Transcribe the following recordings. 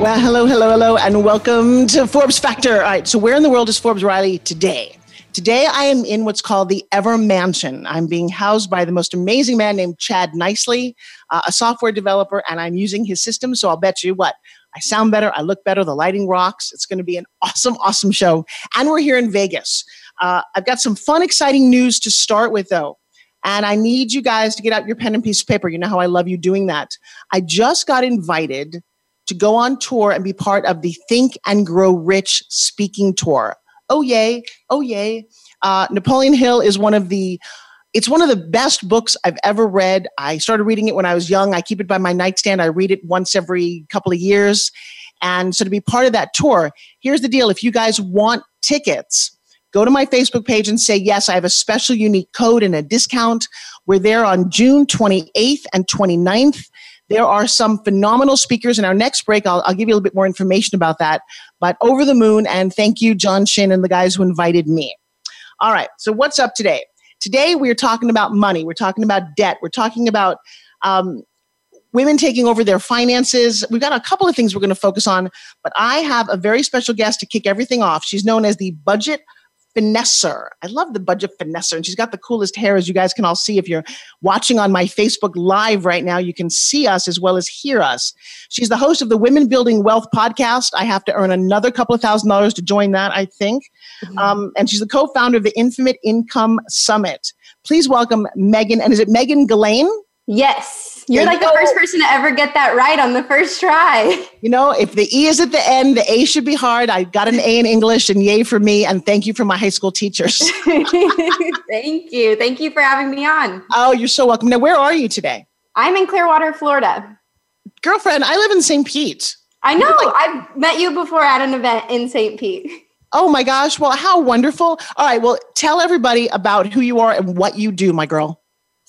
Well, hello, hello, hello, and welcome to Forbes Factor. All right, so where in the world is Forbes Riley today? Today, I am in what's called the Ever Mansion. I'm being housed by the most amazing man named Chad Nicely, uh, a software developer, and I'm using his system. So I'll bet you what I sound better, I look better, the lighting rocks. It's going to be an awesome, awesome show. And we're here in Vegas. Uh, I've got some fun, exciting news to start with, though. And I need you guys to get out your pen and piece of paper. You know how I love you doing that. I just got invited to go on tour and be part of the Think and Grow Rich speaking tour. Oh, yay. Oh, yay. Uh, Napoleon Hill is one of the it's one of the best books I've ever read. I started reading it when I was young. I keep it by my nightstand. I read it once every couple of years. And so to be part of that tour, here's the deal. If you guys want tickets, go to my Facebook page and say, yes, I have a special unique code and a discount. We're there on June 28th and 29th. There are some phenomenal speakers. In our next break, I'll, I'll give you a little bit more information about that. But over the moon, and thank you, John Shin, and the guys who invited me. All right, so what's up today? Today, we're talking about money. We're talking about debt. We're talking about um, women taking over their finances. We've got a couple of things we're going to focus on, but I have a very special guest to kick everything off. She's known as the budget finesser. I love the budget finesser, and she's got the coolest hair, as you guys can all see. If you're watching on my Facebook Live right now, you can see us as well as hear us. She's the host of the Women Building Wealth podcast. I have to earn another couple of thousand dollars to join that, I think. Mm-hmm. Um, and she's the co founder of the Infinite Income Summit. Please welcome Megan, and is it Megan Galane? Yes. You're like the first person to ever get that right on the first try. You know, if the E is at the end, the A should be hard. I got an A in English and yay for me. And thank you for my high school teachers. thank you. Thank you for having me on. Oh, you're so welcome. Now, where are you today? I'm in Clearwater, Florida. Girlfriend, I live in St. Pete. I know. Like- I've met you before at an event in St. Pete. Oh my gosh. Well, how wonderful. All right. Well, tell everybody about who you are and what you do, my girl.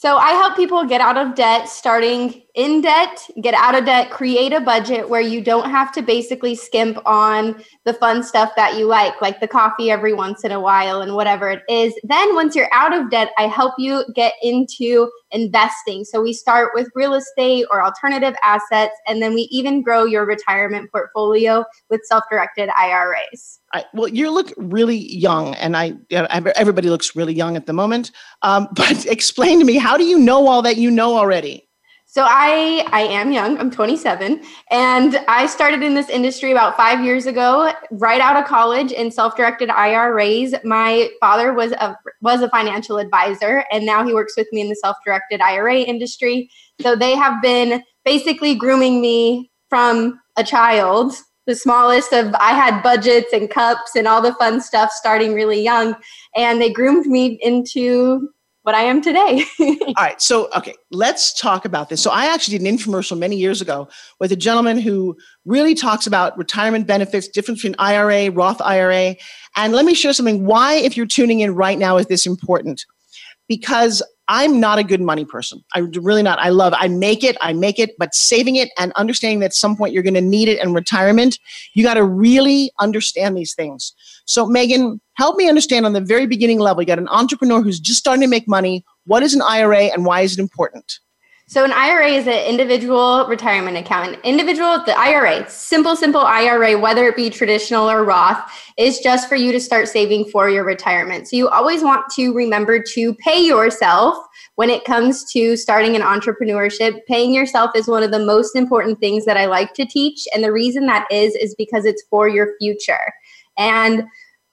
So I help people get out of debt, starting in debt, get out of debt, create a budget where you don't have to basically skimp on the fun stuff that you like, like the coffee every once in a while and whatever it is. Then once you're out of debt, I help you get into investing. So we start with real estate or alternative assets, and then we even grow your retirement portfolio with self-directed IRAs. I, well, you look really young, and I everybody looks really young at the moment. Um, but explain to me, how do you know all that you know already? So I I am young. I'm 27, and I started in this industry about five years ago, right out of college in self-directed IRAs. My father was a was a financial advisor, and now he works with me in the self-directed IRA industry. So they have been basically grooming me from a child the smallest of I had budgets and cups and all the fun stuff starting really young and they groomed me into what I am today. all right. So, okay, let's talk about this. So, I actually did an infomercial many years ago with a gentleman who really talks about retirement benefits, difference between IRA, Roth IRA. And let me share something. Why, if you're tuning in right now, is this important? Because I'm not a good money person. I'm really not. I love, I make it, I make it, but saving it and understanding that at some point you're going to need it in retirement, you got to really understand these things. So, Megan, help me understand on the very beginning level. You got an entrepreneur who's just starting to make money. What is an IRA and why is it important? So an IRA is an individual retirement account. An individual, the IRA, simple, simple IRA, whether it be traditional or Roth, is just for you to start saving for your retirement. So you always want to remember to pay yourself when it comes to starting an entrepreneurship. Paying yourself is one of the most important things that I like to teach. And the reason that is, is because it's for your future. And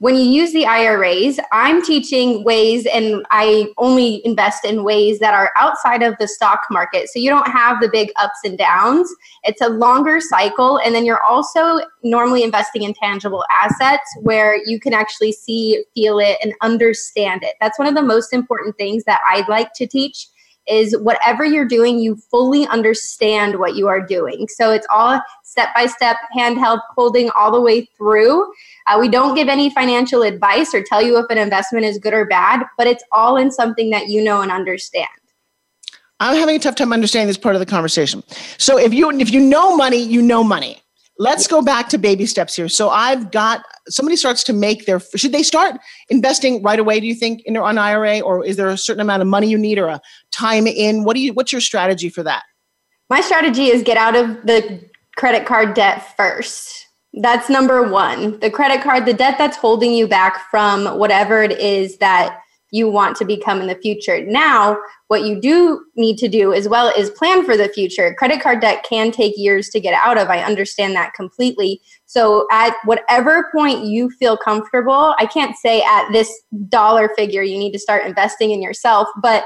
when you use the IRAs, I'm teaching ways, and I only invest in ways that are outside of the stock market. So you don't have the big ups and downs. It's a longer cycle. And then you're also normally investing in tangible assets where you can actually see, feel it, and understand it. That's one of the most important things that I'd like to teach is whatever you're doing, you fully understand what you are doing. So it's all step by step, handheld, holding all the way through. Uh, we don't give any financial advice or tell you if an investment is good or bad, but it's all in something that you know and understand. I'm having a tough time understanding this part of the conversation. So if you if you know money, you know money. Let's go back to baby steps here. So I've got somebody starts to make their should they start investing right away? Do you think in an IRA, or is there a certain amount of money you need or a time in? What do you? What's your strategy for that? My strategy is get out of the credit card debt first. That's number one. The credit card, the debt that's holding you back from whatever it is that you want to become in the future. Now, what you do need to do as well is plan for the future. Credit card debt can take years to get out of. I understand that completely. So, at whatever point you feel comfortable, I can't say at this dollar figure you need to start investing in yourself, but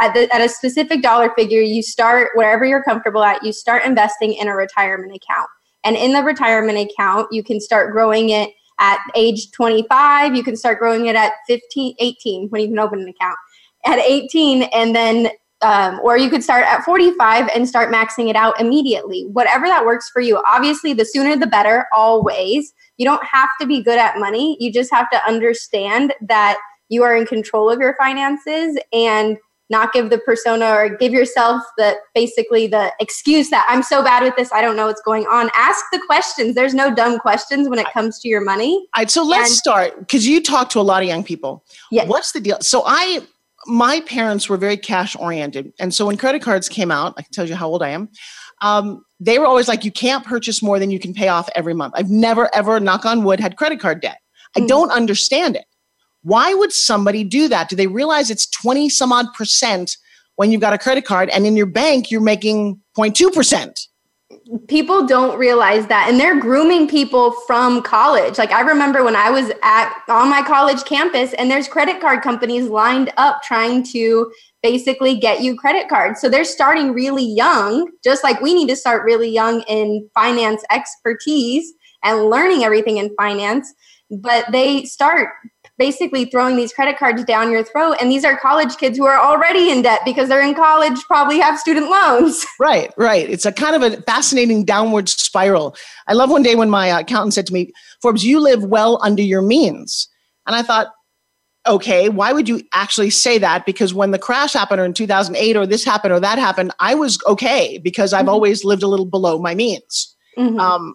at, the, at a specific dollar figure, you start wherever you're comfortable at, you start investing in a retirement account. And in the retirement account, you can start growing it at age 25 you can start growing it at 15 18 when you can open an account at 18 and then um, or you could start at 45 and start maxing it out immediately whatever that works for you. Obviously the sooner the better always. You don't have to be good at money. You just have to understand that you are in control of your finances and not give the persona or give yourself the basically the excuse that I'm so bad with this, I don't know what's going on. Ask the questions. There's no dumb questions when it comes to your money. All right, so let's and, start because you talk to a lot of young people. Yes. What's the deal? So I my parents were very cash oriented. And so when credit cards came out, I can tell you how old I am. Um, they were always like, you can't purchase more than you can pay off every month. I've never, ever, knock on wood, had credit card debt. I mm-hmm. don't understand it. Why would somebody do that? Do they realize it's 20 some odd percent when you've got a credit card and in your bank you're making 0.2%? People don't realize that and they're grooming people from college. Like I remember when I was at on my college campus and there's credit card companies lined up trying to basically get you credit cards. So they're starting really young, just like we need to start really young in finance expertise and learning everything in finance but they start basically throwing these credit cards down your throat. And these are college kids who are already in debt because they're in college, probably have student loans. Right, right. It's a kind of a fascinating downward spiral. I love one day when my accountant said to me, Forbes, you live well under your means. And I thought, okay, why would you actually say that? Because when the crash happened or in 2008 or this happened or that happened, I was okay because I've mm-hmm. always lived a little below my means. Mm-hmm. Um,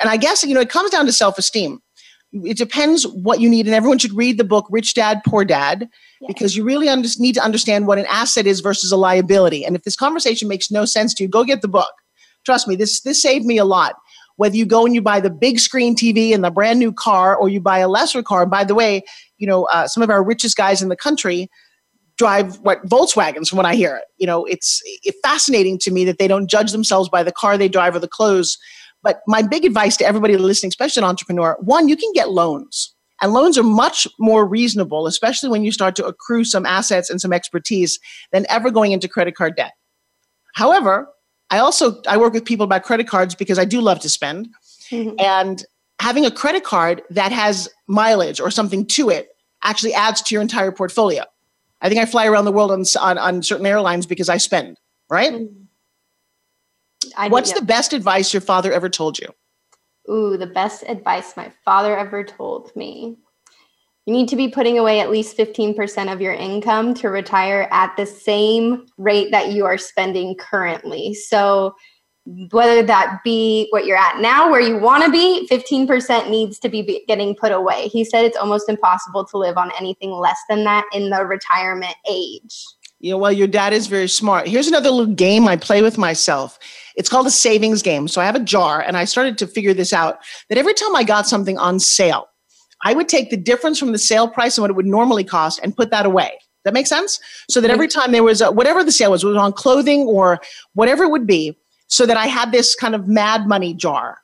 and I guess, you know, it comes down to self esteem it depends what you need and everyone should read the book rich dad poor dad because you really under- need to understand what an asset is versus a liability and if this conversation makes no sense to you go get the book. Trust me this this saved me a lot. Whether you go and you buy the big screen tv and the brand new car or you buy a lesser car and by the way you know uh, some of our richest guys in the country drive what volkswagens from what i hear. You know it's, it's fascinating to me that they don't judge themselves by the car they drive or the clothes but my big advice to everybody listening, especially an entrepreneur, one, you can get loans. And loans are much more reasonable, especially when you start to accrue some assets and some expertise than ever going into credit card debt. However, I also I work with people about credit cards because I do love to spend. Mm-hmm. And having a credit card that has mileage or something to it actually adds to your entire portfolio. I think I fly around the world on, on, on certain airlines because I spend, right? Mm-hmm. I What's the best advice your father ever told you? Ooh, the best advice my father ever told me. You need to be putting away at least 15% of your income to retire at the same rate that you are spending currently. So, whether that be what you're at now, where you want to be, 15% needs to be getting put away. He said it's almost impossible to live on anything less than that in the retirement age. You know, well, your dad is very smart. Here's another little game I play with myself. It's called a savings game. So I have a jar, and I started to figure this out that every time I got something on sale, I would take the difference from the sale price and what it would normally cost and put that away. That makes sense? So that every mm-hmm. time there was a, whatever the sale was, was on clothing or whatever it would be, so that I had this kind of mad money jar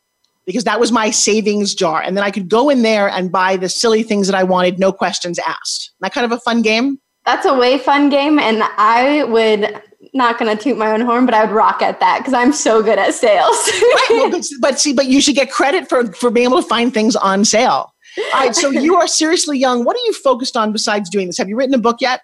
because that was my savings jar. And then I could go in there and buy the silly things that I wanted, no questions asked. That kind of a fun game. That's a way fun game. And I would not going to toot my own horn, but I would rock at that because I'm so good at sales. right. Well, but, but, see, but you should get credit for for being able to find things on sale. All right. So you are seriously young. What are you focused on besides doing this? Have you written a book yet?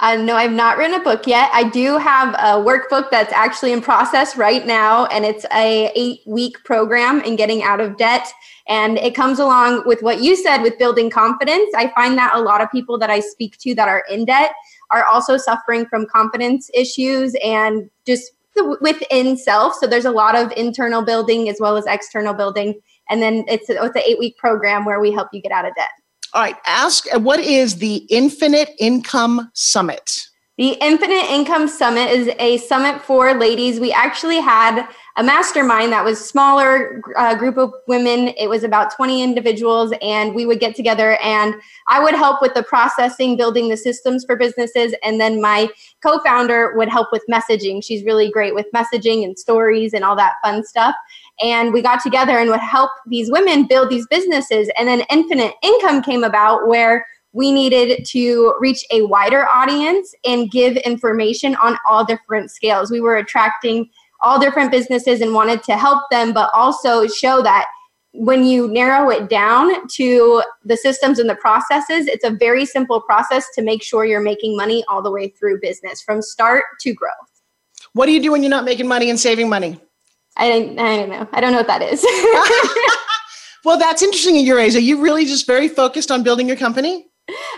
Uh, no, I've not written a book yet. I do have a workbook that's actually in process right now, and it's a eight week program in getting out of debt. And it comes along with what you said with building confidence. I find that a lot of people that I speak to that are in debt are also suffering from confidence issues and just within self. So there's a lot of internal building as well as external building. And then it's, it's an eight week program where we help you get out of debt. All right. Ask what is the Infinite Income Summit? The Infinite Income Summit is a summit for ladies. We actually had a mastermind that was smaller uh, group of women. It was about 20 individuals, and we would get together and I would help with the processing, building the systems for businesses, and then my co-founder would help with messaging. She's really great with messaging and stories and all that fun stuff. And we got together and would help these women build these businesses. And then Infinite Income came about where we needed to reach a wider audience and give information on all different scales. We were attracting all different businesses and wanted to help them, but also show that when you narrow it down to the systems and the processes, it's a very simple process to make sure you're making money all the way through business from start to growth. What do you do when you're not making money and saving money? I don't, I don't know. I don't know what that is. well, that's interesting at your age. Are you really just very focused on building your company?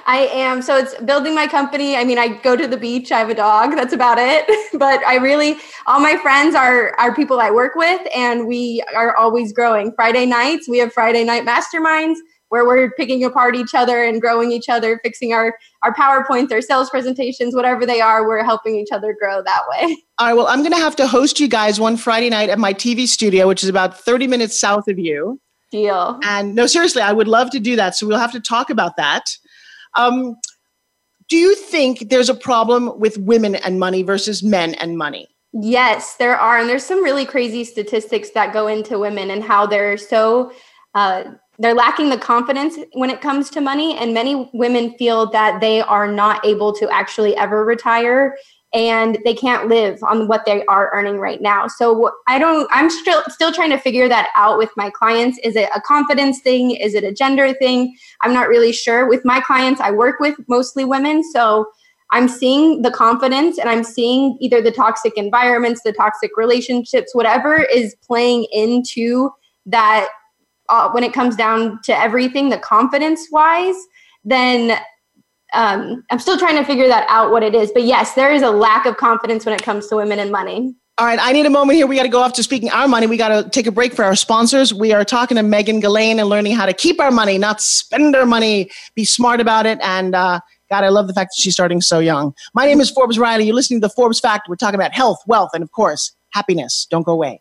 I am. So it's building my company. I mean, I go to the beach. I have a dog. That's about it. But I really, all my friends are are people I work with, and we are always growing. Friday nights, we have Friday night masterminds where we're picking apart each other and growing each other, fixing our our PowerPoints, our sales presentations, whatever they are. We're helping each other grow that way. All right. Well, I'm going to have to host you guys one Friday night at my TV studio, which is about 30 minutes south of you. Deal. And no, seriously, I would love to do that. So we'll have to talk about that. Um, do you think there's a problem with women and money versus men and money? Yes, there are. And there's some really crazy statistics that go into women and how they're so, uh, they're lacking the confidence when it comes to money. And many women feel that they are not able to actually ever retire and they can't live on what they are earning right now. So I don't I'm still still trying to figure that out with my clients. Is it a confidence thing? Is it a gender thing? I'm not really sure. With my clients, I work with mostly women, so I'm seeing the confidence and I'm seeing either the toxic environments, the toxic relationships, whatever is playing into that uh, when it comes down to everything, the confidence wise, then um, I'm still trying to figure that out what it is. But yes, there is a lack of confidence when it comes to women and money. All right, I need a moment here. We got to go off to speaking our money. We got to take a break for our sponsors. We are talking to Megan Galane and learning how to keep our money, not spend our money, be smart about it. And uh, God, I love the fact that she's starting so young. My name is Forbes Riley. You're listening to the Forbes Fact. We're talking about health, wealth, and of course, happiness. Don't go away.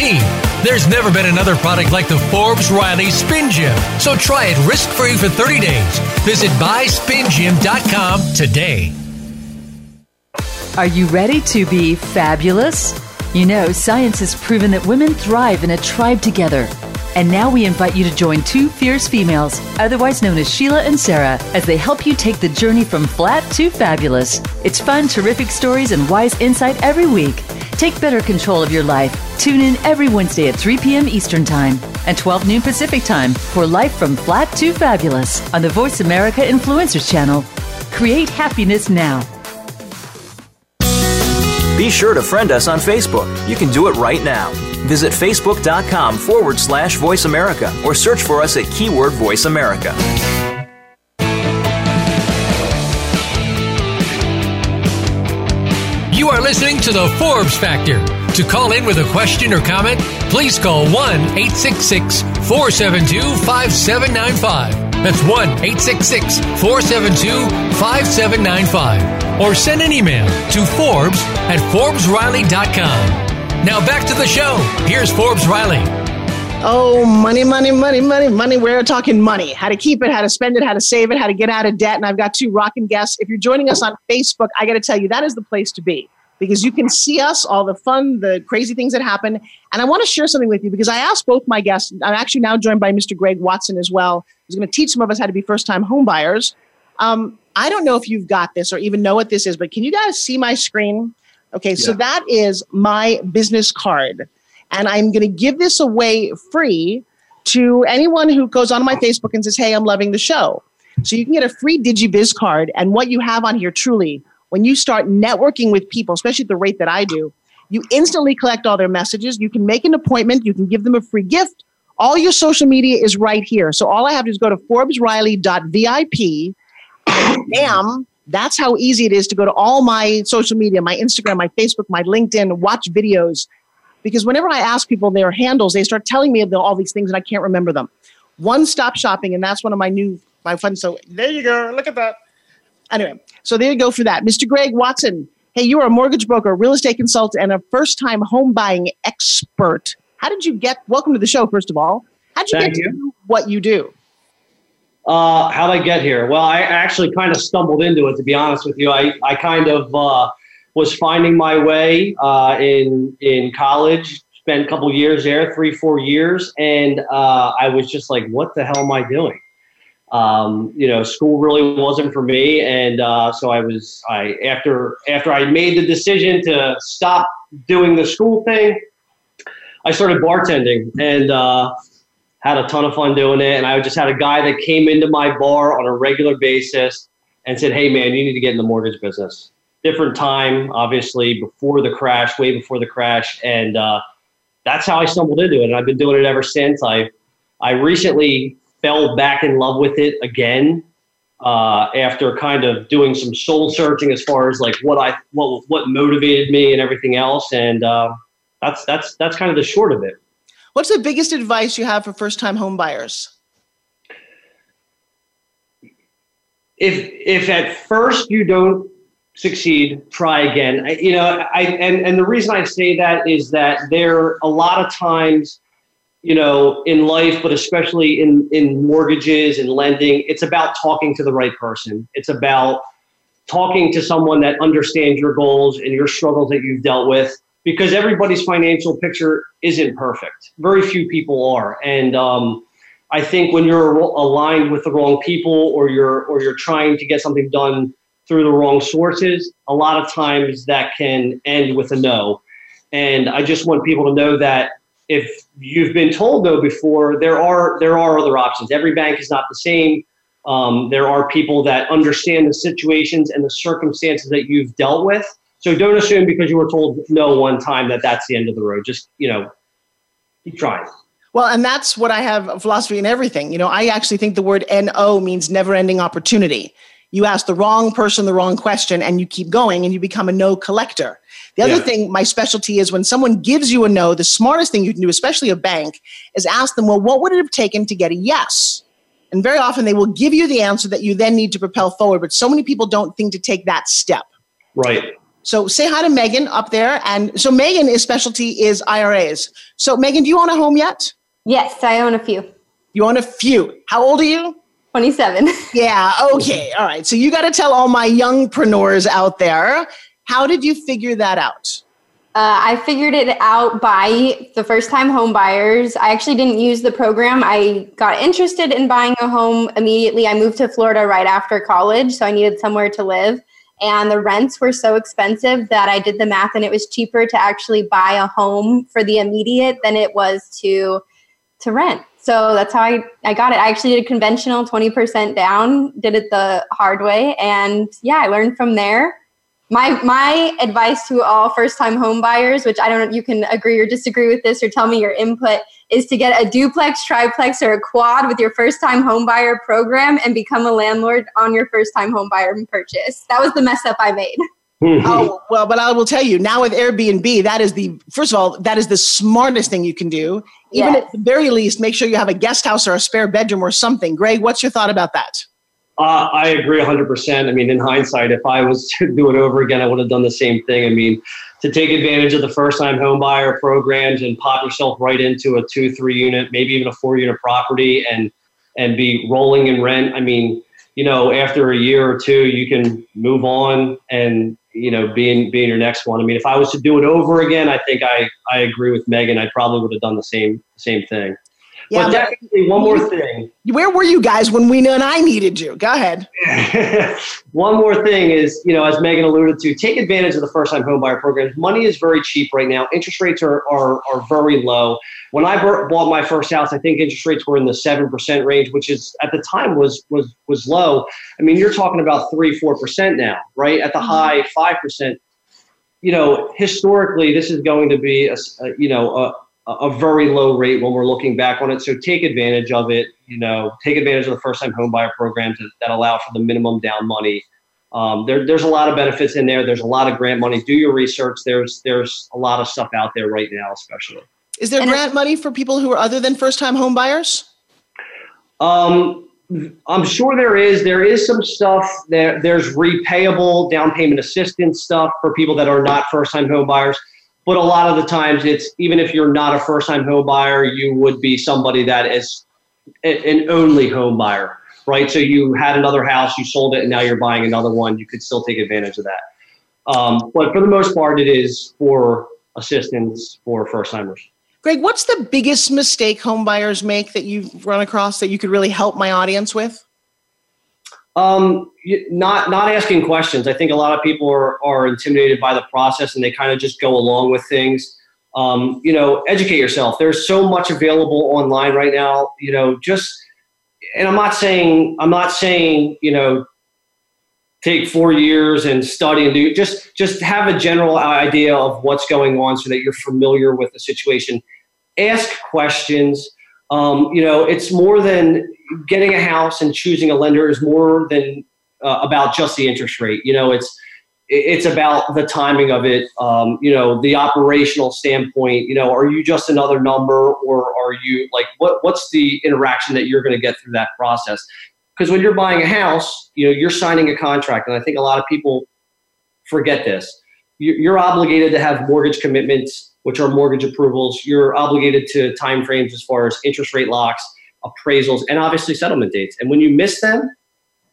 There's never been another product like the Forbes Riley Spin Gym. So try it risk free for 30 days. Visit buyspingym.com today. Are you ready to be fabulous? You know, science has proven that women thrive in a tribe together. And now we invite you to join two fierce females, otherwise known as Sheila and Sarah, as they help you take the journey from flat to fabulous. It's fun, terrific stories, and wise insight every week. Take better control of your life. Tune in every Wednesday at 3 p.m. Eastern Time and 12 noon Pacific Time for Life from Flat to Fabulous on the Voice America Influencers Channel. Create happiness now. Be sure to friend us on Facebook. You can do it right now. Visit facebook.com forward slash voice America or search for us at keyword voice America. You are listening to the Forbes Factor. To call in with a question or comment, please call 1 866 472 5795. That's 1 866 472 5795. Or send an email to Forbes at ForbesRiley.com. Now back to the show. Here's Forbes Riley. Oh, money, money, money, money, money. We're talking money. How to keep it, how to spend it, how to save it, how to get out of debt. And I've got two rocking guests. If you're joining us on Facebook, I got to tell you, that is the place to be because you can see us, all the fun, the crazy things that happen. And I want to share something with you because I asked both my guests. I'm actually now joined by Mr. Greg Watson as well, who's going to teach some of us how to be first time homebuyers. Um, I don't know if you've got this or even know what this is, but can you guys see my screen? Okay, so that is my business card. And I'm going to give this away free to anyone who goes on my Facebook and says, Hey, I'm loving the show. So you can get a free DigiBiz card. And what you have on here truly, when you start networking with people, especially at the rate that I do, you instantly collect all their messages. You can make an appointment, you can give them a free gift. All your social media is right here. So all I have to do is go to ForbesRiley.vip. Bam, that's how easy it is to go to all my social media, my Instagram, my Facebook, my LinkedIn, watch videos, because whenever I ask people their handles, they start telling me all these things and I can't remember them. One stop shopping, and that's one of my new my fun. So there you go. Look at that. Anyway, so there you go for that. Mr. Greg Watson. Hey, you are a mortgage broker, real estate consultant, and a first time home buying expert. How did you get? Welcome to the show, first of all. How did you Thank get to you. do what you do? Uh, how'd I get here? Well, I actually kind of stumbled into it, to be honest with you. I, I kind of uh, was finding my way uh, in in college. Spent a couple years there, three four years, and uh, I was just like, "What the hell am I doing?" Um, you know, school really wasn't for me, and uh, so I was. I after after I made the decision to stop doing the school thing, I started bartending and uh, had a ton of fun doing it. And I just had a guy that came into my bar on a regular basis and said, "Hey, man, you need to get in the mortgage business." Different time, obviously, before the crash, way before the crash, and uh, that's how I stumbled into it. And I've been doing it ever since. I I recently fell back in love with it again uh, after kind of doing some soul searching as far as like what I what what motivated me and everything else. And uh, that's that's that's kind of the short of it. What's the biggest advice you have for first time home buyers? if if at first you don't succeed, try again. I, you know, I and and the reason I say that is that there a lot of times, you know, in life, but especially in in mortgages and lending, it's about talking to the right person. It's about talking to someone that understands your goals and your struggles that you've dealt with because everybody's financial picture isn't perfect. Very few people are, and um, I think when you're aligned with the wrong people or you're or you're trying to get something done through the wrong sources, a lot of times that can end with a no. And I just want people to know that if you've been told no before, there are there are other options. Every bank is not the same. Um, there are people that understand the situations and the circumstances that you've dealt with. So don't assume because you were told no one time that that's the end of the road. Just you know, keep trying. Well, and that's what I have a philosophy in everything. You know, I actually think the word NO means never ending opportunity. You ask the wrong person the wrong question and you keep going and you become a no collector. The other Yeah. thing, my specialty is when someone gives you a no, the smartest thing you can do, especially a bank, is ask them, well, what would it have taken to get a yes? And very often they will give you the answer that you then need to propel forward. But so many people don't think to take that step. Right. So say hi to Megan up there. And so Megan, his specialty is IRAs. So Megan, do you own a home yet? Yes, I own a few. You own a few. How old are you? 27. Yeah, okay. All right. So you got to tell all my youngpreneurs out there, how did you figure that out? Uh, I figured it out by the first time home buyers. I actually didn't use the program. I got interested in buying a home immediately. I moved to Florida right after college, so I needed somewhere to live. And the rents were so expensive that I did the math, and it was cheaper to actually buy a home for the immediate than it was to to rent. So that's how I, I got it. I actually did a conventional 20% down, did it the hard way. And yeah, I learned from there. My my advice to all first time home buyers, which I don't know you can agree or disagree with this or tell me your input, is to get a duplex, triplex, or a quad with your first time home buyer program and become a landlord on your first time home buyer purchase. That was the mess up I made. oh, well, but I will tell you now with Airbnb, that is the first of all, that is the smartest thing you can do. Even yes. at the very least, make sure you have a guest house or a spare bedroom or something. Greg, what's your thought about that? Uh, I agree 100%. I mean, in hindsight, if I was to do it over again, I would have done the same thing. I mean, to take advantage of the first time homebuyer programs and pop yourself right into a two, three unit, maybe even a four unit property and, and be rolling in rent. I mean, you know, after a year or two, you can move on and, you know, being, being your next one. I mean, if I was to do it over again, I think I, I agree with Megan. I probably would have done the same, same thing. Yeah, but definitely one more thing. Where were you guys when we and I needed you? Go ahead. one more thing is, you know, as Megan alluded to, take advantage of the first time homebuyer program. Money is very cheap right now. Interest rates are, are, are very low. When I bought my first house, I think interest rates were in the seven percent range, which is at the time was was was low. I mean, you're talking about three, four percent now, right? At the mm-hmm. high, five percent. You know, historically, this is going to be a, a you know a a very low rate when we're looking back on it. So take advantage of it. You know, take advantage of the first-time homebuyer programs that, that, allow for the minimum down money. Um, there, there's a lot of benefits in there. There's a lot of grant money. Do your research. There's there's a lot of stuff out there right now, especially. Is there and grant money for people who are other than first-time homebuyers? Um, I'm sure there is. There is some stuff there. There's repayable down payment assistance stuff for people that are not first-time homebuyers. But a lot of the times, it's even if you're not a first time home buyer, you would be somebody that is an only home buyer, right? So you had another house, you sold it, and now you're buying another one. You could still take advantage of that. Um, but for the most part, it is for assistance for first timers. Greg, what's the biggest mistake home buyers make that you've run across that you could really help my audience with? Um, not not asking questions. I think a lot of people are, are intimidated by the process and they kind of just go along with things. Um, you know, educate yourself. There's so much available online right now. You know, just and I'm not saying I'm not saying you know take four years and study and do just just have a general idea of what's going on so that you're familiar with the situation. Ask questions. Um, you know, it's more than getting a house and choosing a lender is more than uh, about just the interest rate. You know, it's it's about the timing of it. Um, you know, the operational standpoint. You know, are you just another number, or are you like what? What's the interaction that you're going to get through that process? Because when you're buying a house, you know, you're signing a contract, and I think a lot of people forget this. You're obligated to have mortgage commitments, which are mortgage approvals. You're obligated to timeframes as far as interest rate locks appraisals, and obviously settlement dates. And when you miss them,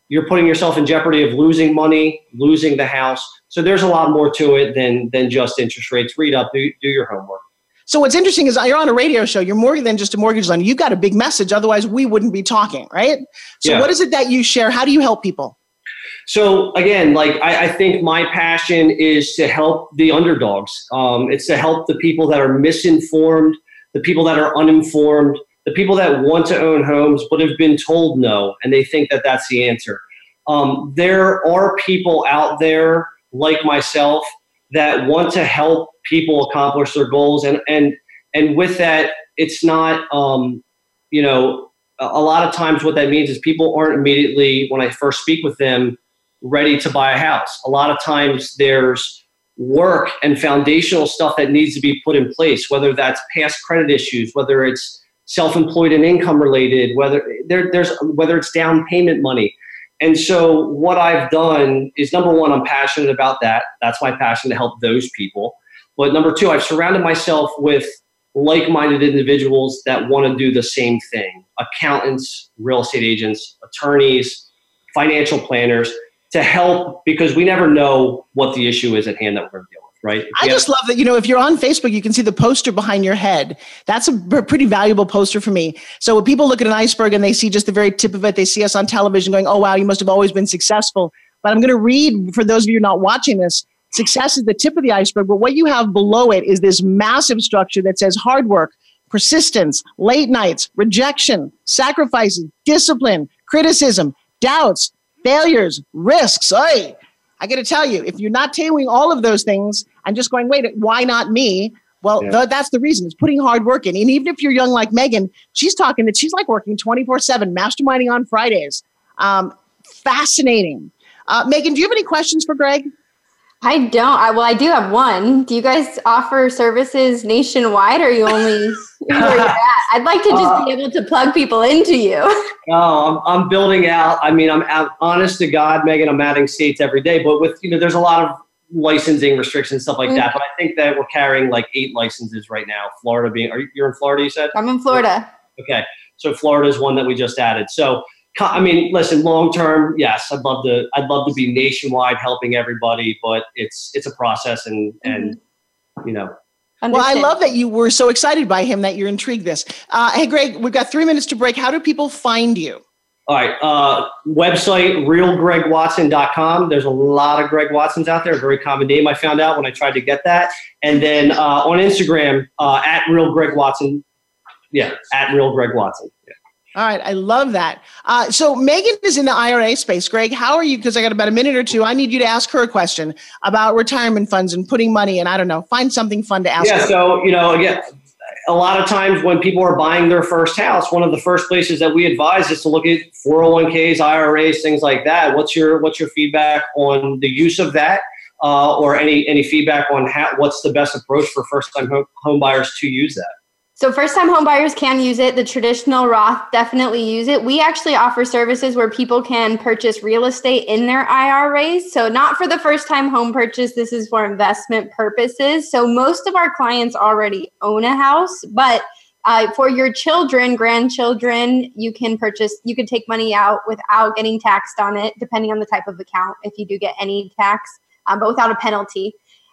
you're putting yourself in jeopardy of losing money, losing the house. So there's a lot more to it than than just interest rates. Read up, do, do your homework. So what's interesting is uh, you're on a radio show. You're more than just a mortgage lender. You got a big message. Otherwise, we wouldn't be talking, right? So yeah. what is it that you share? How do you help people? So again, like I, I think my passion is to help the underdogs. Um, it's to help the people that are misinformed, the people that are uninformed, the people that want to own homes but have been told no and they think that that's the answer. Um, there are people out there like myself that want to help people accomplish their goals and and and with that it's not um, you know a lot of times what that means is people aren't immediately when i first speak with them ready to buy a house a lot of times there's work and foundational stuff that needs to be put in place whether that's past credit issues whether it's self-employed and income related, whether there, there's whether it's down payment money. And so what I've done is number one, I'm passionate about that. That's my passion to help those people. But number two, I've surrounded myself with like-minded individuals that want to do the same thing. Accountants, real estate agents, attorneys, financial planners to help because we never know what the issue is at hand that we're going to deal with right? I just love that, you know, if you're on Facebook, you can see the poster behind your head. That's a pretty valuable poster for me. So when people look at an iceberg and they see just the very tip of it, they see us on television going, oh, wow, you must have always been successful. But I'm going to read for those of you not watching this success is the tip of the iceberg. But what you have below it is this massive structure that says hard work, persistence, late nights, rejection, sacrifices, discipline, criticism, doubts, failures, risks. Oy, I got to tell you, if you're not tailoring all of those things and just going, wait, why not me? Well, yeah. th- that's the reason. It's putting hard work in. And even if you're young like Megan, she's talking that she's like working 24 7, masterminding on Fridays. Um, fascinating. Uh, Megan, do you have any questions for Greg? I don't. I well, I do have one. Do you guys offer services nationwide, or are you only where you're at? I'd like to just uh, be able to plug people into you. No, I'm, I'm building out. I mean, I'm, I'm honest to God, Megan. I'm adding states every day, but with you know, there's a lot of licensing restrictions, stuff like mm-hmm. that. But I think that we're carrying like eight licenses right now. Florida being, are you, you're in Florida? You said I'm in Florida. Okay, so Florida is one that we just added. So I mean, listen, long term, yes, I'd love to. I'd love to be nationwide, helping everybody, but it's it's a process, and mm-hmm. and you know. Well, I love that you were so excited by him that you're intrigued. This, uh, hey, Greg, we've got three minutes to break. How do people find you? All right, uh, website realgregwatson.com. There's a lot of Greg Watsons out there. A very common name. I found out when I tried to get that, and then uh, on Instagram uh, at real Greg Watson. Yeah, at real Greg Watson. Yeah. All right, I love that. Uh, so Megan is in the IRA space. Greg, how are you? Because I got about a minute or two. I need you to ask her a question about retirement funds and putting money. And I don't know, find something fun to ask. Yeah. Her. So you know, again, a lot of times when people are buying their first house, one of the first places that we advise is to look at 401ks, IRAs, things like that. What's your what's your feedback on the use of that? Uh, or any any feedback on how, what's the best approach for first time home, home buyers to use that? So first time home buyers can use it. The traditional Roth definitely use it. We actually offer services where people can purchase real estate in their IRAs. So not for the first time home purchase, this is for investment purposes. So most of our clients already own a house, but uh, for your children, grandchildren, you can purchase, you can take money out without getting taxed on it, depending on the type of account, if you do get any tax, um, but without a penalty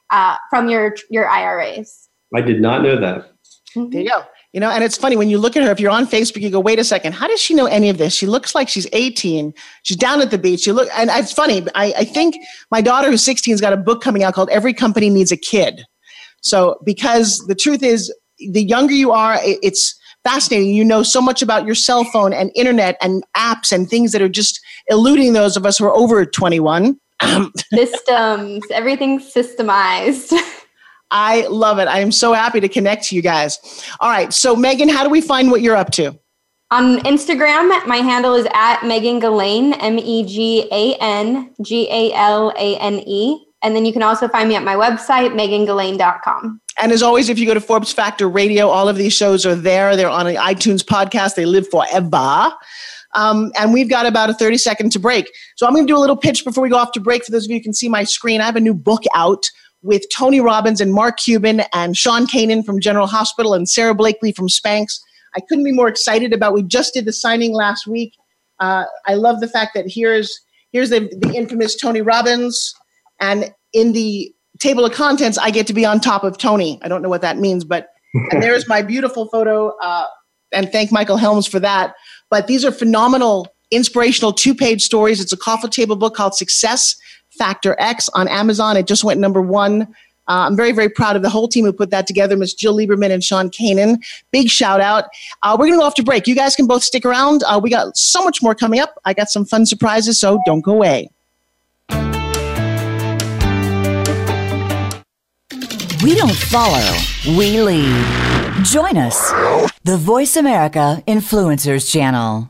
uh, from your your IRAs. I did not know that. Mm-hmm. There you go. You know, and it's funny when you look at her, if you're on Facebook, you go, wait a second, how does she know any of this? She looks like she's 18. She's down at the beach. You look, and it's funny. I, I think my daughter, who's 16, has got a book coming out called Every Company Needs a Kid. So, because the truth is, the younger you are, it's fascinating. You know so much about your cell phone and internet and apps and things that are just eluding those of us who are over 21. Systems, everything's systemized. I love it. I am so happy to connect to you guys. All right. So, Megan, how do we find what you're up to? On Instagram, my handle is at Megan Galane, M E G A N G A L A N E. And then you can also find me at my website, megangalane.com. And as always, if you go to Forbes Factor Radio, all of these shows are there. They're on an iTunes podcast. They live forever. Um, and we've got about a 30 second to break. So I'm going to do a little pitch before we go off to break. For those of you who can see my screen, I have a new book out with Tony Robbins and Mark Cuban and Sean Kanan from General Hospital and Sara Blakely from Spanx. I couldn't be more excited about. We just did the signing last week. Uh, I love the fact that here's here's the, the infamous Tony Robbins, and in the table of contents, I get to be on top of Tony. I don't know what that means, but and there's my beautiful photo. Uh, and thank Michael Helms for that. But these are phenomenal, inspirational two-page stories. It's a coffee table book called Success Factor X on Amazon. It just went number one. Uh, I'm very, very proud of the whole team who put that together, Ms. Jill Lieberman and Sean Kanan. Big shout out. Uh, we're going to go off to break. You guys can both stick around. Uh, we got so much more coming up. I got some fun surprises, so don't go away. We don't follow, we lead. Join us, the Voice America Influencers Channel.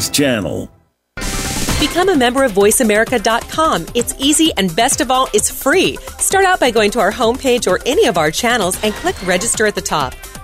Channel. Become a member of VoiceAmerica.com. It's easy and best of all, it's free. Start out by going to our homepage or any of our channels and click register at the top.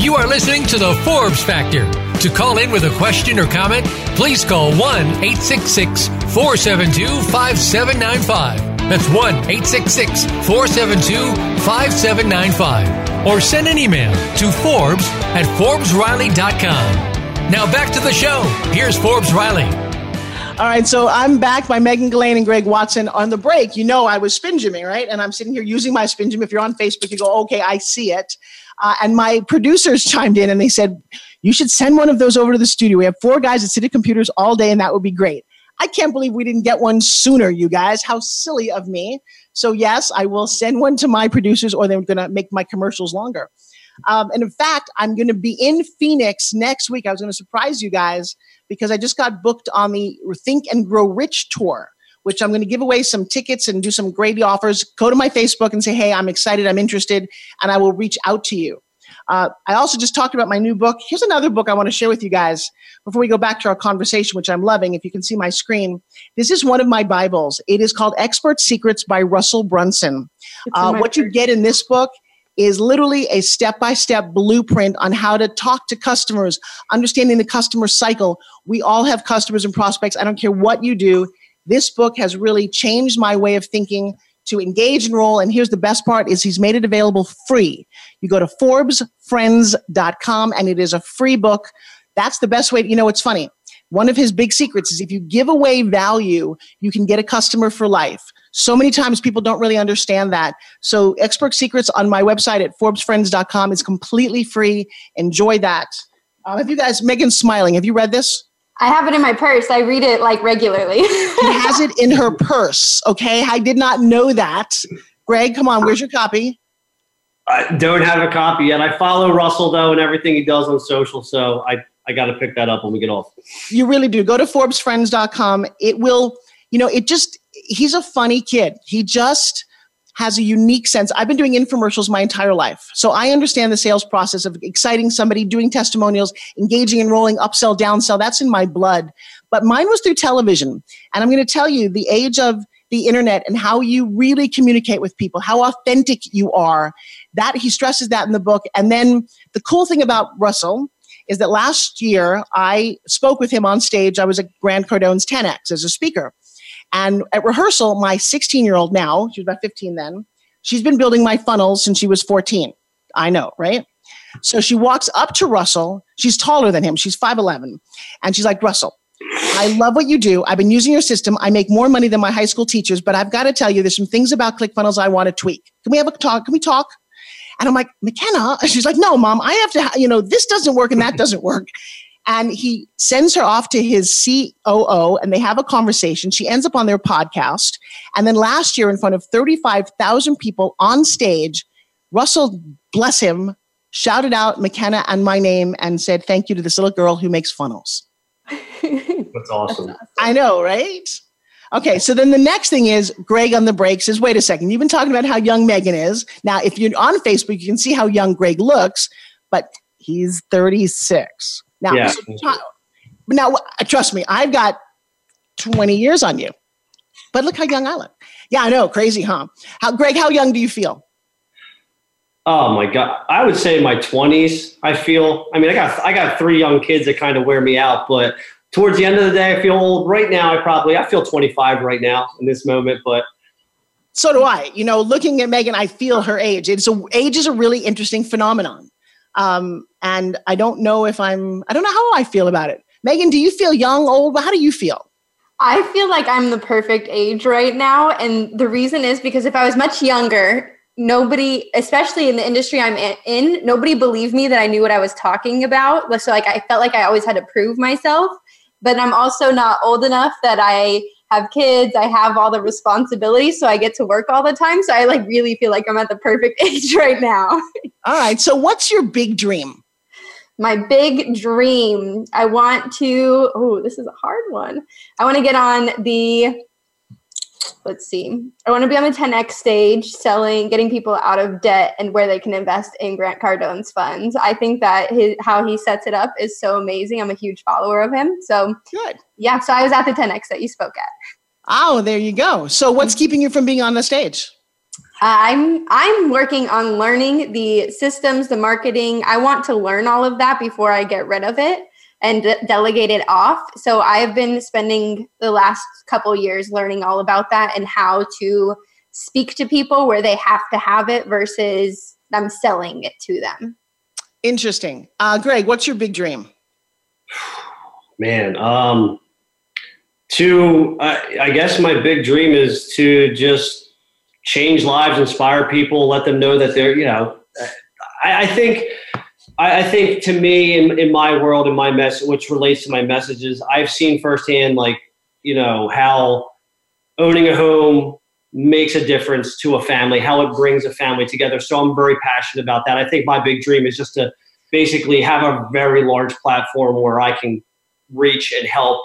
You are listening to the Forbes Factor. To call in with a question or comment, please call 1 866 472 5795. That's 1 866 472 5795. Or send an email to Forbes at ForbesRiley.com. Now back to the show. Here's Forbes Riley. All right, so I'm back by Megan Galane and Greg Watson on the break. You know I was spin right? And I'm sitting here using my spin. If you're on Facebook, you go, okay, I see it. Uh, and my producers chimed in and they said, You should send one of those over to the studio. We have four guys that sit at computers all day, and that would be great. I can't believe we didn't get one sooner, you guys. How silly of me. So, yes, I will send one to my producers, or they're going to make my commercials longer. Um, and in fact, I'm going to be in Phoenix next week. I was going to surprise you guys because I just got booked on the Think and Grow Rich tour which I'm going to give away some tickets and do some great offers. Go to my Facebook and say, hey, I'm excited, I'm interested, and I will reach out to you. Uh, I also just talked about my new book. Here's another book I want to share with you guys before we go back to our conversation, which I'm loving. If you can see my screen, this is one of my Bibles. It is called Expert Secrets by Russell Brunson. Uh, what you get in this book is literally a step by step blueprint on how to talk to customers, understanding the customer cycle. We all have customers and prospects. I don't care what you do. This book has really changed my way of thinking to engage enroll and here's the best part is he's made it available free. You go to forbesfriends.com and it is a free book. That's the best way you know it's funny. One of his big secrets is if you give away value you can get a customer for life. So many times people don't really understand that. So expert secrets on my website at forbesfriends.com is completely free. Enjoy that. Uh, have you guys megan's smiling. Have you read this I have it in my purse. I read it like regularly. she has it in her purse. Okay. I did not know that. Greg, come on. Where's your copy? I don't have a copy yet. I follow Russell though and everything he does on social. So I, I got to pick that up when we get off. You really do. Go to ForbesFriends.com. It will, you know, it just, he's a funny kid. He just, has a unique sense. I've been doing infomercials my entire life. So I understand the sales process of exciting somebody, doing testimonials, engaging, enrolling, upsell, downsell. That's in my blood. But mine was through television. And I'm going to tell you the age of the internet and how you really communicate with people, how authentic you are. That he stresses that in the book. And then the cool thing about Russell is that last year I spoke with him on stage. I was at Grant Cardone's 10X as a speaker. And at rehearsal, my 16 year old now, she was about 15 then, she's been building my funnels since she was 14. I know, right? So she walks up to Russell. She's taller than him. She's 5'11. And she's like, Russell, I love what you do. I've been using your system. I make more money than my high school teachers, but I've got to tell you, there's some things about ClickFunnels I want to tweak. Can we have a talk? Can we talk? And I'm like, McKenna? She's like, no, mom, I have to, you know, this doesn't work and that doesn't work. And he sends her off to his COO and they have a conversation. She ends up on their podcast. And then last year, in front of 35,000 people on stage, Russell, bless him, shouted out McKenna and my name and said, Thank you to this little girl who makes funnels. That's awesome. I know, right? Okay, so then the next thing is Greg on the break says, wait a second, you've been talking about how young Megan is. Now, if you're on Facebook, you can see how young Greg looks, but he's 36. Now, Yeah. now uh, trust me, I've got 20 years on you. But look how young I look. Yeah, I know, crazy, huh? How Greg, how young do you feel? Oh my god! I would say my twenties. I feel. I mean, I got I got three young kids that kind of wear me out, but towards the end of the day, I feel old. Right now, I probably I feel 25 right now in this moment, but So do I. You know, looking at Megan, I feel her age. It's a age is a really interesting phenomenon. Um, and I don't know if I'm I don't know how I feel about it. Megan, do you feel young, old? How do you feel? I feel like I'm the perfect age right now. And the reason is because if I was much younger, nobody, especially in the industry I'm in, nobody believed me that I knew what I was talking about. So like I felt like I always had to prove myself. But I'm also not old enough that I have kids, I have all the responsibilities, so I get to work all the time. So I like really feel like I'm at the perfect age right now. all right. So what's your big dream? My big dream. I want to, oh, this is a hard one. I want to get on the let's see. I want to be on the 10x stage selling, getting people out of debt and where they can invest in Grant Cardone's funds. I think that his, how he sets it up is so amazing. I'm a huge follower of him. So good. Yeah. So I was at the 10x that you spoke at. Oh, there you go. So what's mm-hmm. keeping you from being on the stage? I'm I'm working on learning the systems, the marketing. I want to learn all of that before I get rid of it and de- delegate it off. So I've been spending the last couple years learning all about that and how to speak to people where they have to have it versus I'm selling it to them. Interesting. Uh, Greg, what's your big dream? Man, um, to I guess my big dream is to just change lives, inspire people, let them know that they're you know. I, I think I, I think to me, in, in my world, in my message, which relates to my messages, I've seen firsthand, like, you know, how owning a home makes a difference to a family, how it brings a family together. So I'm very passionate about that. I think my big dream is just to basically have a very large platform where I can reach and help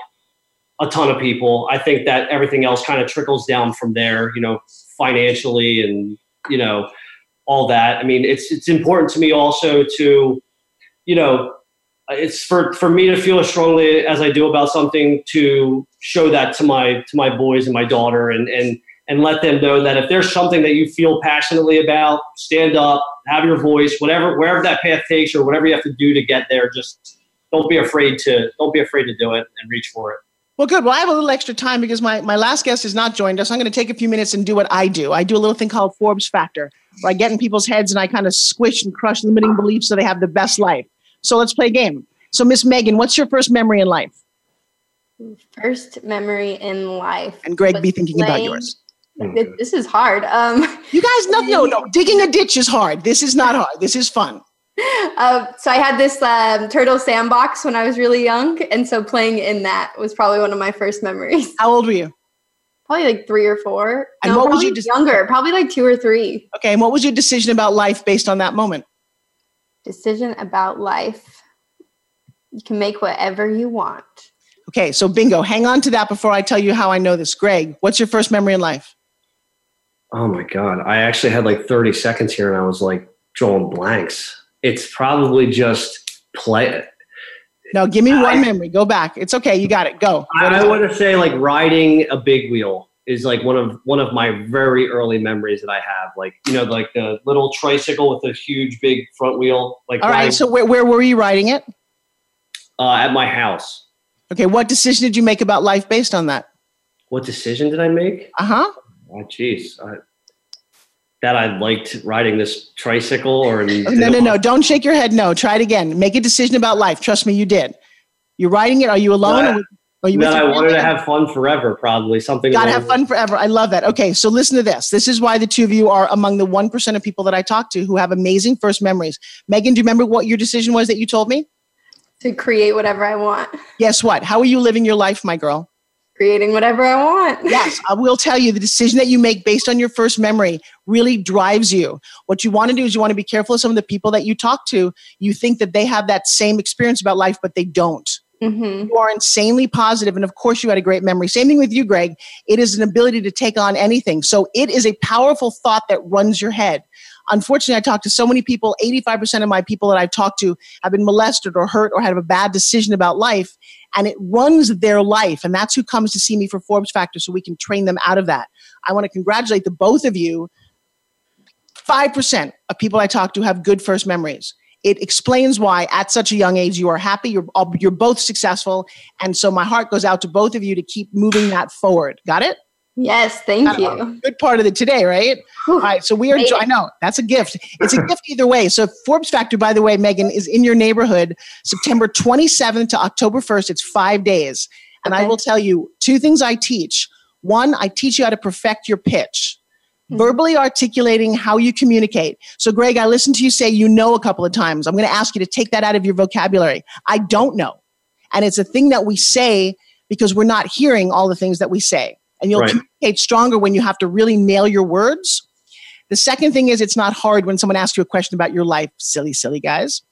a ton of people. I think that everything else kind of trickles down from there, you know, financially and, you know, all that. I mean, it's it's important to me also to you know, it's for for me to feel as strongly as I do about something to show that to my to my boys and my daughter and and and let them know that if there's something that you feel passionately about, stand up, have your voice, whatever wherever that path takes or whatever you have to do to get there, just don't be afraid to don't be afraid to do it and reach for it. Well, good. Well, I have a little extra time because my, my last guest has not joined us. I'm going to take a few minutes and do what I do. I do a little thing called Forbes Factor, where I get in people's heads and I kind of squish and crush limiting beliefs so they have the best life. So let's play a game. So, Miss Megan, what's your first memory in life? First memory in life. And Greg, be thinking playing, about yours. This is hard. Um, you guys, no, no, no. Digging a ditch is hard. This is not hard. This is fun. Uh, so I had this um, turtle sandbox when I was really young, and so playing in that was probably one of my first memories. How old were you? Probably like three or four. And no, what was your de- younger? Probably like two or three. Okay, and what was your decision about life based on that moment? Decision about life. You can make whatever you want. Okay, so bingo. Hang on to that before I tell you how I know this. Greg, what's your first memory in life? Oh my God. I actually had like 30 seconds here and I was like drawing blanks. It's probably just play. No, give me one memory. Go back. It's okay. You got it. Go. I, I want to say like riding a big wheel is like one of one of my very early memories that I have. Like you know, like the little tricycle with a huge big front wheel. Like all right. So where where were you riding it? Uh, at my house. Okay. What decision did you make about life based on that? What decision did I make? Uh huh. Oh, jeez. that I liked riding this tricycle or no, no, no. Don't shake your head. No. Try it again. Make a decision about life. Trust me, you did. You're riding it. Are you alone? Are you I wanted to have fun forever, probably something. Got to have fun forever. I love that. Okay, so listen to this. This is why the two of you are among the one percent of people that I talk to who have amazing first memories. Megan, do you remember what your decision was that you told me? To create whatever I want. Guess what? How are you living your life, my girl? Creating whatever I want. yes, I will tell you the decision that you make based on your first memory really drives you. What you want to do is you want to be careful of some of the people that you talk to. You think that they have that same experience about life, but they don't. Mm-hmm. You are insanely positive, and of course, you had a great memory. Same thing with you, Greg. It is an ability to take on anything. So it is a powerful thought that runs your head. Unfortunately, I talk to so many people. 85% of my people that I've talked to have been molested or hurt or had a bad decision about life, and it runs their life. And that's who comes to see me for Forbes Factor so we can train them out of that. I want to congratulate the both of you. 5% of people I talk to have good first memories it explains why at such a young age you are happy you're you're both successful and so my heart goes out to both of you to keep moving that forward got it Yes, thank you. Good part of it today, right? All right, so we are. Right. I know that's a gift. It's a gift either way. So Forbes Factor, by the way, Megan is in your neighborhood, September 27th to October 1st. It's five days, and I will tell you two things. I teach. One, I teach you how to perfect your pitch. Verbally articulating how you communicate. So, Greg, I listened to you say you know a couple of times. I'm going to ask you to take that out of your vocabulary. I don't know. And it's a thing that we say because we're not hearing all the things that we say. And you'll Right. communicate stronger when you have to really nail your words. The second thing is it's not hard when someone asks you a question about your life. Silly, silly guys.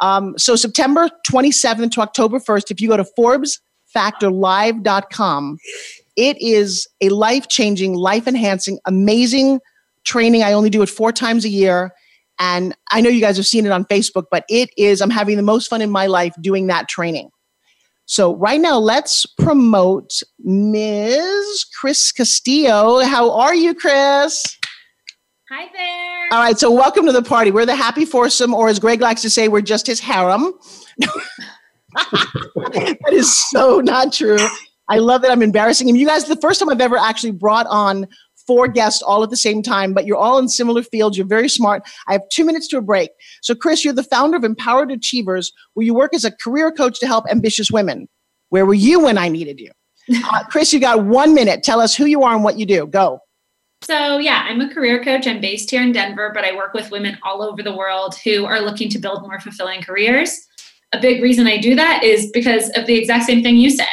Um, so September 27th to October 1st, if you go to ForbesFactorLive.com, it is a life-changing, life-enhancing, amazing training. I only do it four times a year. And I know you guys have seen it on Facebook, but it is, I'm having the most fun in my life doing that training. So right now, let's promote Ms. Chris Castillo. How are you, Chris? Hi there. All right, so welcome to the party. We're the happy foursome, or as Greg likes to say, we're just his harem. that is so not true. I love that I'm embarrassing him. You guys, the first time I've ever actually brought on four guests all at the same time, but you're all in similar fields. You're very smart. I have two minutes to a break. So, Chris, you're the founder of Empowered Achievers, where you work as a career coach to help ambitious women. Where were you when I needed you? Uh, Chris, you got one minute. Tell us who you are and what you do. Go. So, yeah, I'm a career coach. I'm based here in Denver, but I work with women all over the world who are looking to build more fulfilling careers. A big reason I do that is because of the exact same thing you said.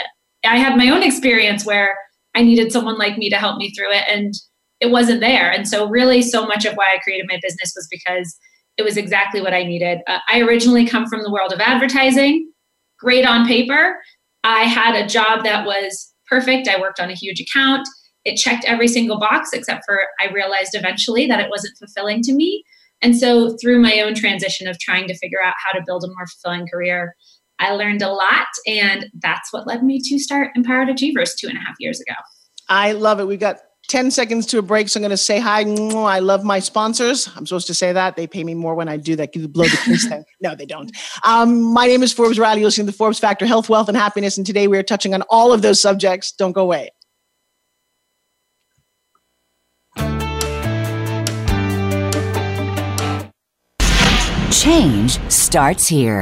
I had my own experience where I needed someone like me to help me through it, and it wasn't there. And so, really, so much of why I created my business was because it was exactly what I needed. Uh, I originally come from the world of advertising, great on paper. I had a job that was perfect. I worked on a huge account. It checked every single box, except for I realized eventually that it wasn't fulfilling to me. And so, through my own transition of trying to figure out how to build a more fulfilling career, I learned a lot. And that's what led me to start Empowered Achievers two and a half years ago. I love it. We've got 10 seconds to a break, so I'm going to say hi. I love my sponsors. I'm supposed to say that. They pay me more when I do that. You blow the kiss thing. No, they don't. Um, my name is Forbes Riley. You're listening to the Forbes Factor Health, Wealth, and Happiness. And today we are touching on all of those subjects. Don't go away. Change starts here.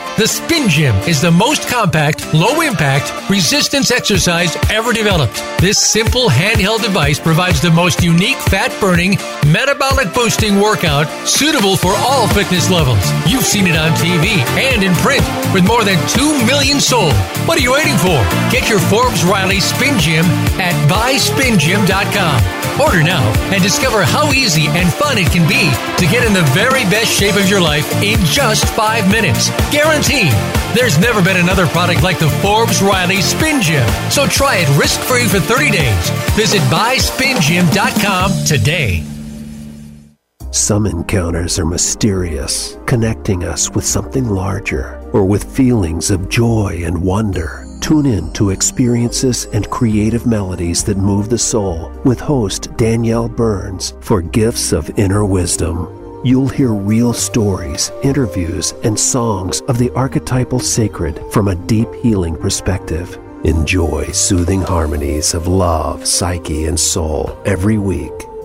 The Spin Gym is the most compact, low impact, resistance exercise ever developed. This simple handheld device provides the most unique fat burning, metabolic boosting workout suitable for all fitness levels. You've seen it on TV and in print with more than 2 million sold. What are you waiting for? Get your Forbes Riley Spin Gym at buyspingym.com. Order now and discover how easy and fun it can be to get in the very best shape of your life in just five minutes. Guaranteed. There's never been another product like the Forbes Riley Spin Gym. So try it risk free for 30 days. Visit buyspingym.com today. Some encounters are mysterious, connecting us with something larger or with feelings of joy and wonder. Tune in to experiences and creative melodies that move the soul with host Danielle Burns for Gifts of Inner Wisdom. You'll hear real stories, interviews, and songs of the archetypal sacred from a deep healing perspective. Enjoy soothing harmonies of love, psyche, and soul every week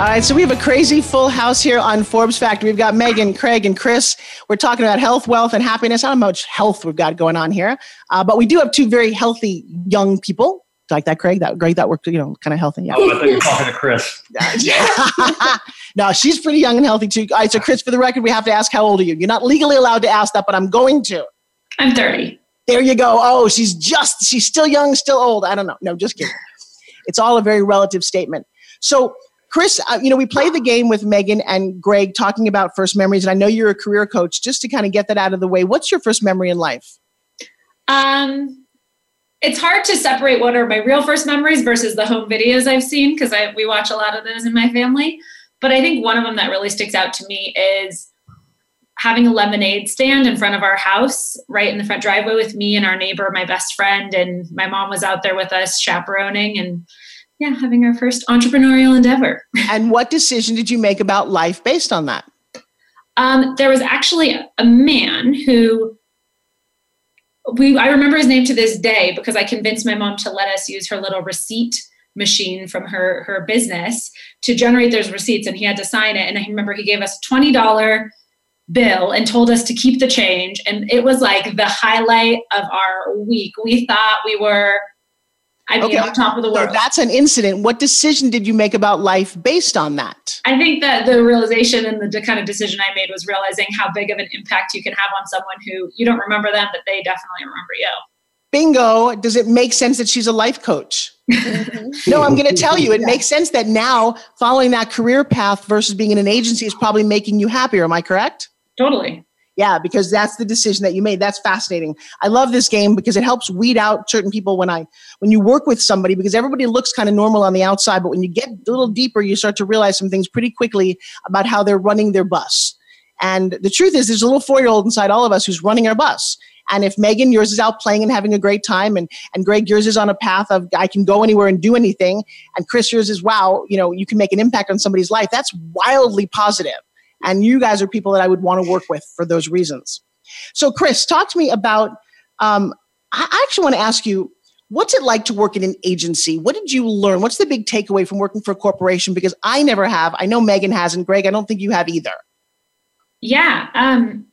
All right, so we have a crazy full house here on Forbes Factor. We've got Megan, Craig, and Chris. We're talking about health, wealth, and happiness. I don't know how much health we've got going on here, uh, but we do have two very healthy young people like that, Craig? That Greg, that worked, you know, kind of healthy. Yeah. Oh, I thought you were talking to Chris. no, she's pretty young and healthy too. All right, so Chris, for the record, we have to ask how old are you? You're not legally allowed to ask that, but I'm going to. I'm 30. There you go. Oh, she's just she's still young, still old. I don't know. No, just kidding. It's all a very relative statement. So Chris, uh, you know, we played the game with Megan and Greg talking about first memories, and I know you're a career coach. Just to kind of get that out of the way, what's your first memory in life? Um, it's hard to separate what are my real first memories versus the home videos I've seen because we watch a lot of those in my family. But I think one of them that really sticks out to me is having a lemonade stand in front of our house, right in the front driveway with me and our neighbor, my best friend, and my mom was out there with us chaperoning and yeah, having our first entrepreneurial endeavor. And what decision did you make about life based on that? Um, there was actually a man who we I remember his name to this day because I convinced my mom to let us use her little receipt machine from her her business to generate those receipts and he had to sign it and I remember he gave us $20 bill and told us to keep the change and it was like the highlight of our week. We thought we were I'd okay. be on top of the world. So that's an incident. What decision did you make about life based on that? I think that the realization and the kind of decision I made was realizing how big of an impact you can have on someone who you don't remember them, but they definitely remember you. Bingo. Does it make sense that she's a life coach? Mm-hmm. no, I'm going to tell you, it yeah. makes sense that now following that career path versus being in an agency is probably making you happier. Am I correct? Totally. Yeah, because that's the decision that you made. That's fascinating. I love this game because it helps weed out certain people when I when you work with somebody because everybody looks kind of normal on the outside, but when you get a little deeper, you start to realize some things pretty quickly about how they're running their bus. And the truth is, there's a little four year old inside all of us who's running our bus. And if Megan, yours is out playing and having a great time, and, and Greg, yours is on a path of I can go anywhere and do anything, and Chris, yours is wow, you know, you can make an impact on somebody's life, that's wildly positive. And you guys are people that I would want to work with for those reasons. So, Chris, talk to me about. Um, I actually want to ask you, what's it like to work in an agency? What did you learn? What's the big takeaway from working for a corporation? Because I never have. I know Megan hasn't. Greg, I don't think you have either. Yeah. Um,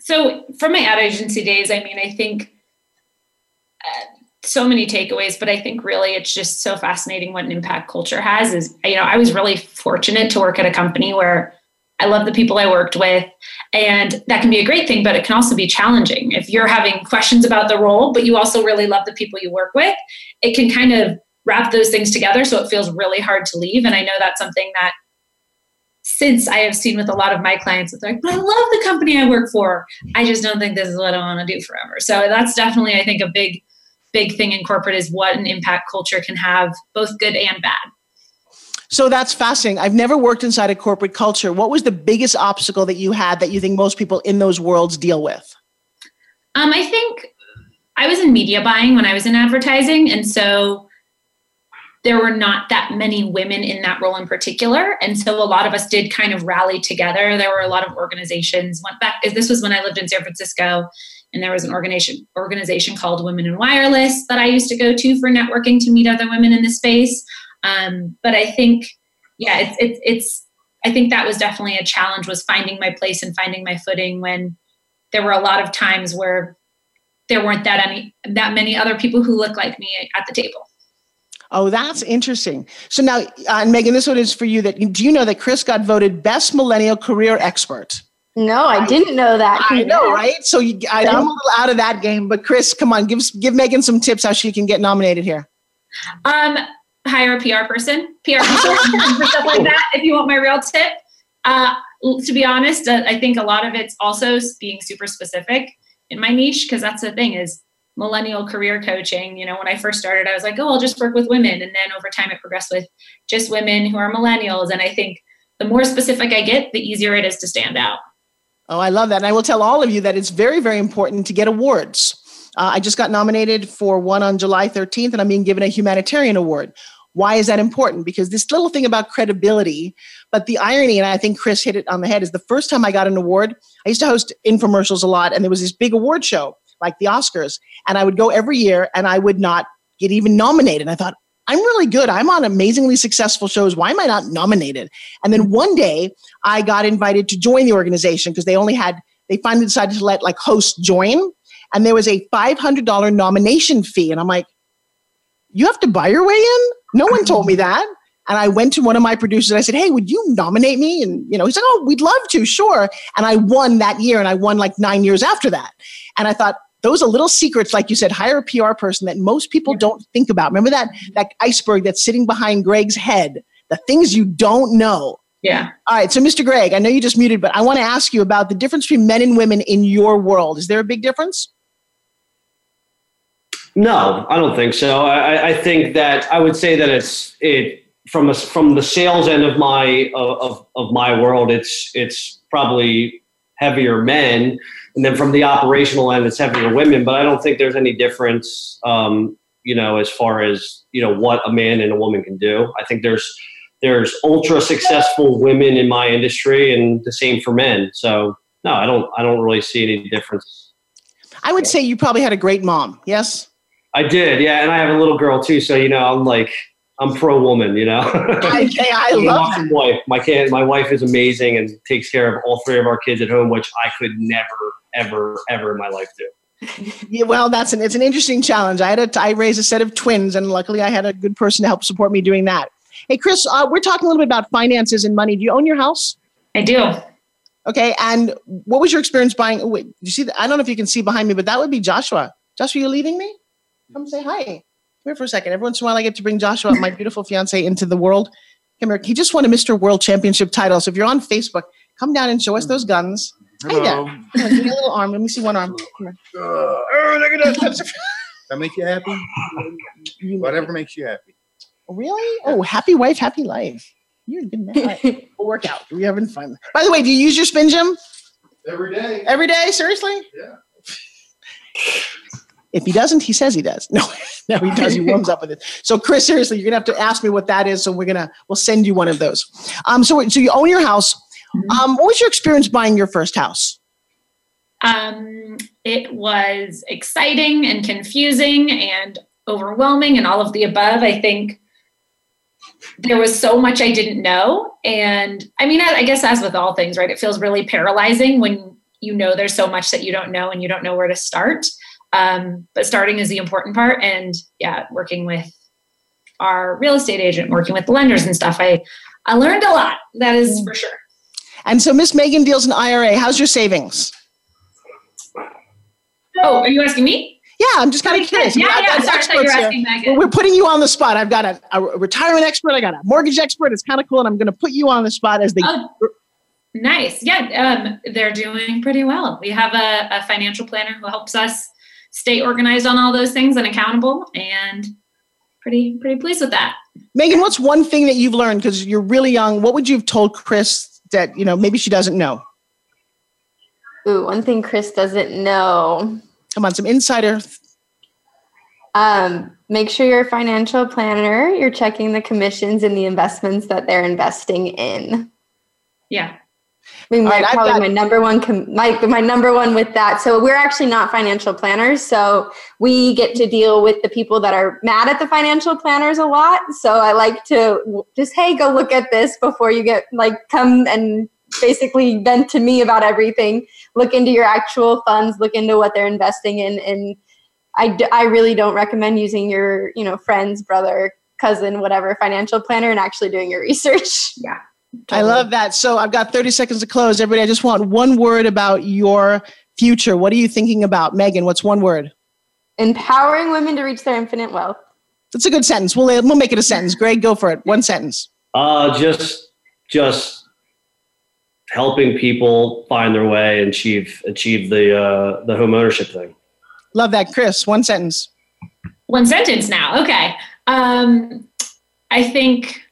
so, from my ad agency days, I mean, I think uh, so many takeaways, but I think really it's just so fascinating what an impact culture has. Is you know, I was really fortunate to work at a company where I love the people I worked with. And that can be a great thing, but it can also be challenging. If you're having questions about the role, but you also really love the people you work with, it can kind of wrap those things together so it feels really hard to leave. And I know that's something that since I have seen with a lot of my clients, it's like, but I love the company I work for. I just don't think this is what I want to do forever. So that's definitely, I think, a big, big thing in corporate is what an impact culture can have, both good and bad. So that's fascinating. I've never worked inside a corporate culture. What was the biggest obstacle that you had that you think most people in those worlds deal with? Um, I think I was in media buying when I was in advertising. And so there were not that many women in that role in particular. And so a lot of us did kind of rally together. There were a lot of organizations. Went back, this was when I lived in San Francisco. And there was an organization organization called Women in Wireless that I used to go to for networking to meet other women in the space. Um, but I think, yeah, it's, it's, it's, I think that was definitely a challenge was finding my place and finding my footing when there were a lot of times where there weren't that any, that many other people who look like me at the table. Oh, that's interesting. So now, uh, Megan, this one is for you. That do you know that Chris got voted best millennial career expert? No, I didn't know that. I know, right? So you, I, am a little out of that game, but Chris, come on, give give Megan some tips how she can get nominated here. Um, hire a PR person, PR person for stuff like that. If you want my real tip, uh, to be honest, uh, I think a lot of it's also being super specific in my niche because that's the thing is millennial career coaching. You know, when I first started, I was like, oh, I'll just work with women, and then over time, it progressed with just women who are millennials. And I think the more specific I get, the easier it is to stand out. Oh, I love that. And I will tell all of you that it's very, very important to get awards. Uh, I just got nominated for one on July 13th, and I'm being given a humanitarian award. Why is that important? Because this little thing about credibility, but the irony, and I think Chris hit it on the head, is the first time I got an award, I used to host infomercials a lot, and there was this big award show like the Oscars, and I would go every year and I would not get even nominated. I thought, I'm really good. I'm on amazingly successful shows. Why am I not nominated? And then one day I got invited to join the organization because they only had, they finally decided to let like hosts join. And there was a $500 nomination fee. And I'm like, You have to buy your way in? No one told me that. And I went to one of my producers and I said, Hey, would you nominate me? And, you know, he's like, Oh, we'd love to, sure. And I won that year and I won like nine years after that. And I thought, those are little secrets, like you said, hire a PR person that most people don't think about. Remember that that iceberg that's sitting behind Greg's head, the things you don't know. Yeah. All right. So, Mr. Greg, I know you just muted, but I want to ask you about the difference between men and women in your world. Is there a big difference? No, I don't think so. I, I think that I would say that it's it from a, from the sales end of my of, of my world. It's it's probably heavier men, and then from the operational end, it's heavier women. But I don't think there's any difference, um, you know, as far as you know what a man and a woman can do. I think there's there's ultra successful women in my industry, and the same for men. So no, I don't I don't really see any difference. I would say you probably had a great mom. Yes. I did, yeah, and I have a little girl too. So you know, I'm like I'm pro woman. You know, I, I I'm an love awesome wife. My kid, my wife is amazing and takes care of all three of our kids at home, which I could never, ever, ever in my life do. Yeah, well, that's an it's an interesting challenge. I had a I raised a set of twins, and luckily I had a good person to help support me doing that. Hey, Chris, uh, we're talking a little bit about finances and money. Do you own your house? I do. Okay, and what was your experience buying? oh, Wait, you see? I don't know if you can see behind me, but that would be Joshua. Joshua, you leaving me? Come say hi. Come here for a second. Every once in a while, I get to bring Joshua, my beautiful fiance, into the world. Come here. He just won a Mr. World Championship title. So if you're on Facebook, come down and show us those guns. Hi there. Hello. Come on, give me a little arm. Let me see one arm. Come here. Uh, oh, look at that. That make you happy? Whatever makes you happy. Really? Oh, happy wife, happy life. You're a good man. We'll work out. We're having fun. By the way, do you use your spin gym Every day. every day? Seriously? Yeah. If he doesn't, he says he does. No, no, he does. He warms up with it. So, Chris, seriously, you're gonna have to ask me what that is. So we're gonna we'll send you one of those. Um, so so you own your house. Um, what was your experience buying your first house? Um, it was exciting and confusing and overwhelming and all of the above. I think there was so much I didn't know. And I mean, I, I guess as with all things, right? It feels really paralyzing when you know there's so much that you don't know and you don't know where to start. Um, but starting is the important part. And yeah, working with our real estate agent, working with the lenders and stuff, I, I learned a lot. That is for sure. And so Miss Megan deals in IRA. How's your savings? Oh, are you asking me? Yeah, I'm just kind of curious. Yeah, yeah. Sorry, I you were experts here. asking Megan. We're putting you on the spot. I've got a, a retirement expert. I got a mortgage expert. It's kind of cool, and I'm going to put you on the spot as the. Oh, nice. Yeah, um, they're doing pretty well. We have a, a financial planner who helps us stay organized on all those things and accountable, and pretty pretty pleased with that. Megan, what's one thing that you've learned because you're really young? What would you have told Chris that you know maybe she doesn't know? Ooh, one thing Chris doesn't know. Come on, some insider. Um, make sure you're a financial planner. You're checking the commissions and the investments that they're investing in. Yeah. I mean, my, right, probably got- my number one, com- my, my number one with that. So we're actually not financial planners. So we get to deal with the people that are mad at the financial planners a lot. So I like to just, hey, go look at this before you get like come and basically vent to me about everything. Look into your actual funds, look into what they're investing in. And I, d- I really don't recommend using your, you know, friend's brother, cousin, whatever financial planner and actually doing your research. Yeah. I love that. So I've got 30 seconds to close. Everybody, I just want one word about your future. What are you thinking about, Megan? What's one word? Empowering women to reach their infinite wealth. That's a good sentence. We'll we'll make it a sentence. Greg, go for it. One sentence. Uh, just just helping people find their way and achieve achieve the uh, the home ownership thing. Love that, Chris. One sentence. One sentence now. Okay. Um, I think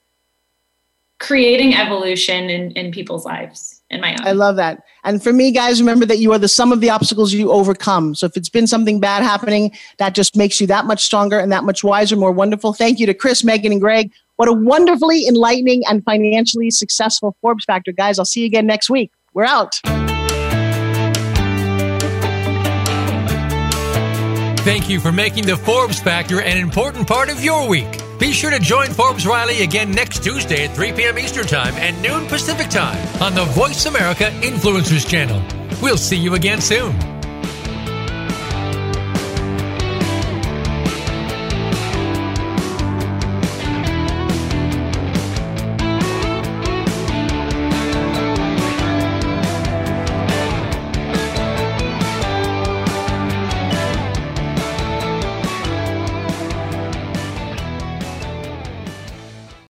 creating evolution in, in people's lives in my own. I love that. And for me, guys, remember that you are the sum of the obstacles you overcome. So if it's been something bad happening, that just makes you that much stronger and that much wiser, more wonderful. Thank you to Chris, Megan, and Greg. What a wonderfully enlightening and financially successful Forbes Factor, guys. I'll see you again next week. We're out. Thank you for making the Forbes Factor an important part of your week. Be sure to join Forbes Riley again next Tuesday at 3 p.m. Eastern Time and noon Pacific Time on the Voice America Influencers Channel. We'll see you again soon.